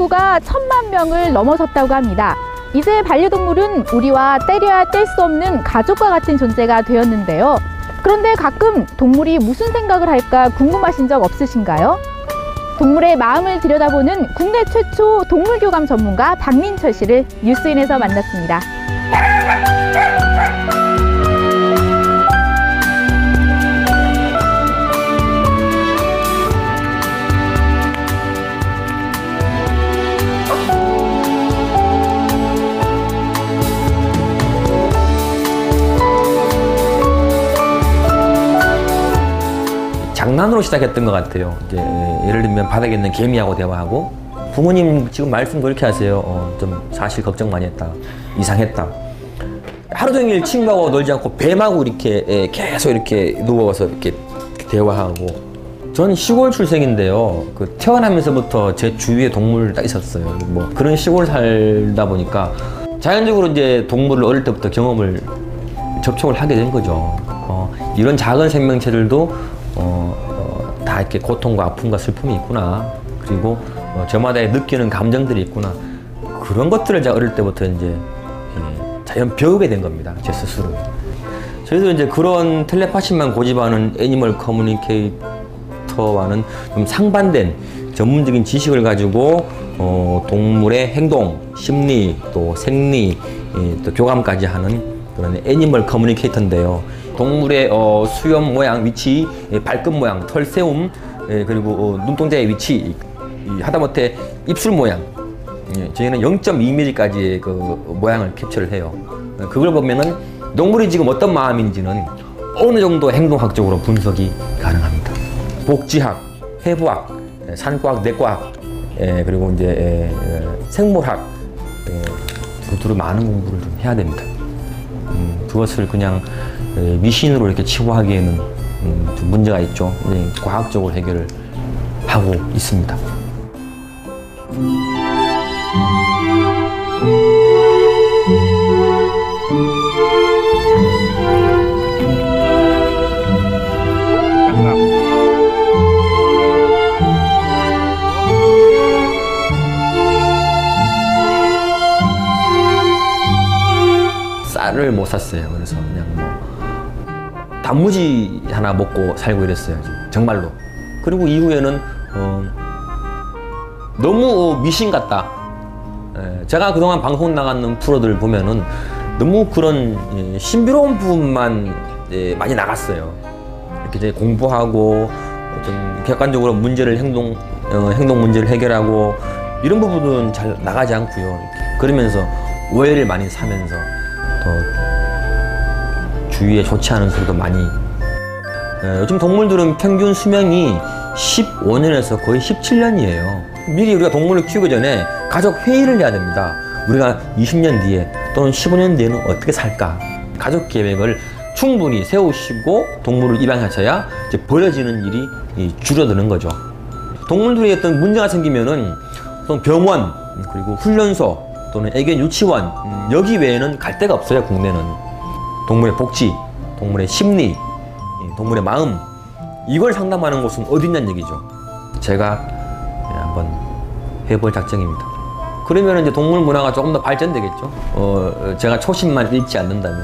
인구가 천만 명을 넘어섰다고 합니다. 이제 반려동물은 우리와 때려야 뗄 수 없는 가족과 같은 존재가 되었는데요. 그런데 가끔 동물이 무슨 생각을 할까 궁금하신 적 없으신가요? 동물의 마음을 들여다보는 국내 최초 동물교감 전문가 박민철 씨를 뉴스인에서 만났습니다. 장난으로 시작했던 것 같아요. 이제 예를 들면 바닥에 있는 개미하고 대화하고 부모님 지금 말씀 그렇게 하세요. 어, 좀 사실 걱정 많이 했다. 이상했다. 하루 종일 친구하고 놀지 않고 뱀하고 이렇게 예, 계속 이렇게 누워서 이렇게 대화하고 전 시골 출생인데요. 그 태어나면서부터 제 주위에 동물 딱 있었어요. 뭐 그런 시골 살다 보니까 자연적으로 이제 동물을 어릴 때부터 경험을 접촉을 하게 된 거죠. 어, 이런 작은 생명체들도 어, 어, 다 이렇게 고통과 아픔과 슬픔이 있구나. 그리고 어, 저마다 느끼는 감정들이 있구나. 그런 것들을 제가 어릴 때부터 이제 예, 자연 배우게 된 겁니다. 제 스스로. 저희도 이제 그런 텔레파시만 고집하는 애니멀 커뮤니케이터와는 좀 상반된 전문적인 지식을 가지고 어, 동물의 행동, 심리, 또 생리, 예, 또 교감까지 하는 그런 animal communicator인데요. 동물의 어, 수염 모양, 위치, 예, 발끝 모양, 털 세움, 예, 그리고 어, 눈동자의 위치, 하다못해 입술 모양, 예, 저희는 0.2mm까지의 그 모양을 캡처를 해요. 어, 그걸 보면은 동물이 지금 어떤 마음인지는 어느 정도 행동학적으로 분석이 가능합니다. 복지학, 해부학, 예, 산과학, 내과학, 예, 그리고 이제 생물학, 예, 두루두루 많은 공부를 좀 해야 됩니다. 음, 그것을 그냥 예, 미신으로 이렇게 치부하기에는 음, 좀 문제가 있죠. 예, 과학적으로 해결을 하고 있습니다. 쌀을 못 샀어요. 그래서 그냥 뭐 단무지 하나 먹고 살고 이랬어요. 정말로. 그리고 이후에는 어, 너무 미신 같다. 예, 제가 그동안 방송 나가는 프로들 보면은 너무 그런 예, 신비로운 부분만 예, 많이 나갔어요. 이렇게 이제 공부하고 좀 객관적으로 문제를 행동 어, 행동 문제를 해결하고 이런 부분은 잘 나가지 않고요. 그러면서 오해를 많이 사면서 더 주위에 좋지 않은 소리도 많이 예, 요즘 동물들은 평균 수명이 15년에서 거의 17년이에요. 미리 우리가 동물을 키우기 전에 가족 회의를 해야 됩니다. 우리가 20년 뒤에 또는 15년 뒤에는 어떻게 살까? 가족 계획을 충분히 세우시고 동물을 입양하셔야 이제 버려지는 일이 이, 줄어드는 거죠. 동물들이 어떤 문제가 생기면은 병원 그리고 훈련소 또는 애견 유치원 음, 여기 외에는 갈 데가 없어요 국내는 동물의 복지, 동물의 심리, 이 동물의 마음 이걸 상담하는 곳은 어디 있냐는 얘기죠. 제가 예, 한번 해볼 작정입니다. 그러면 이제 동물 문화가 조금 더 발전되겠죠. 어, 제가 초심만 잃지 않는다면.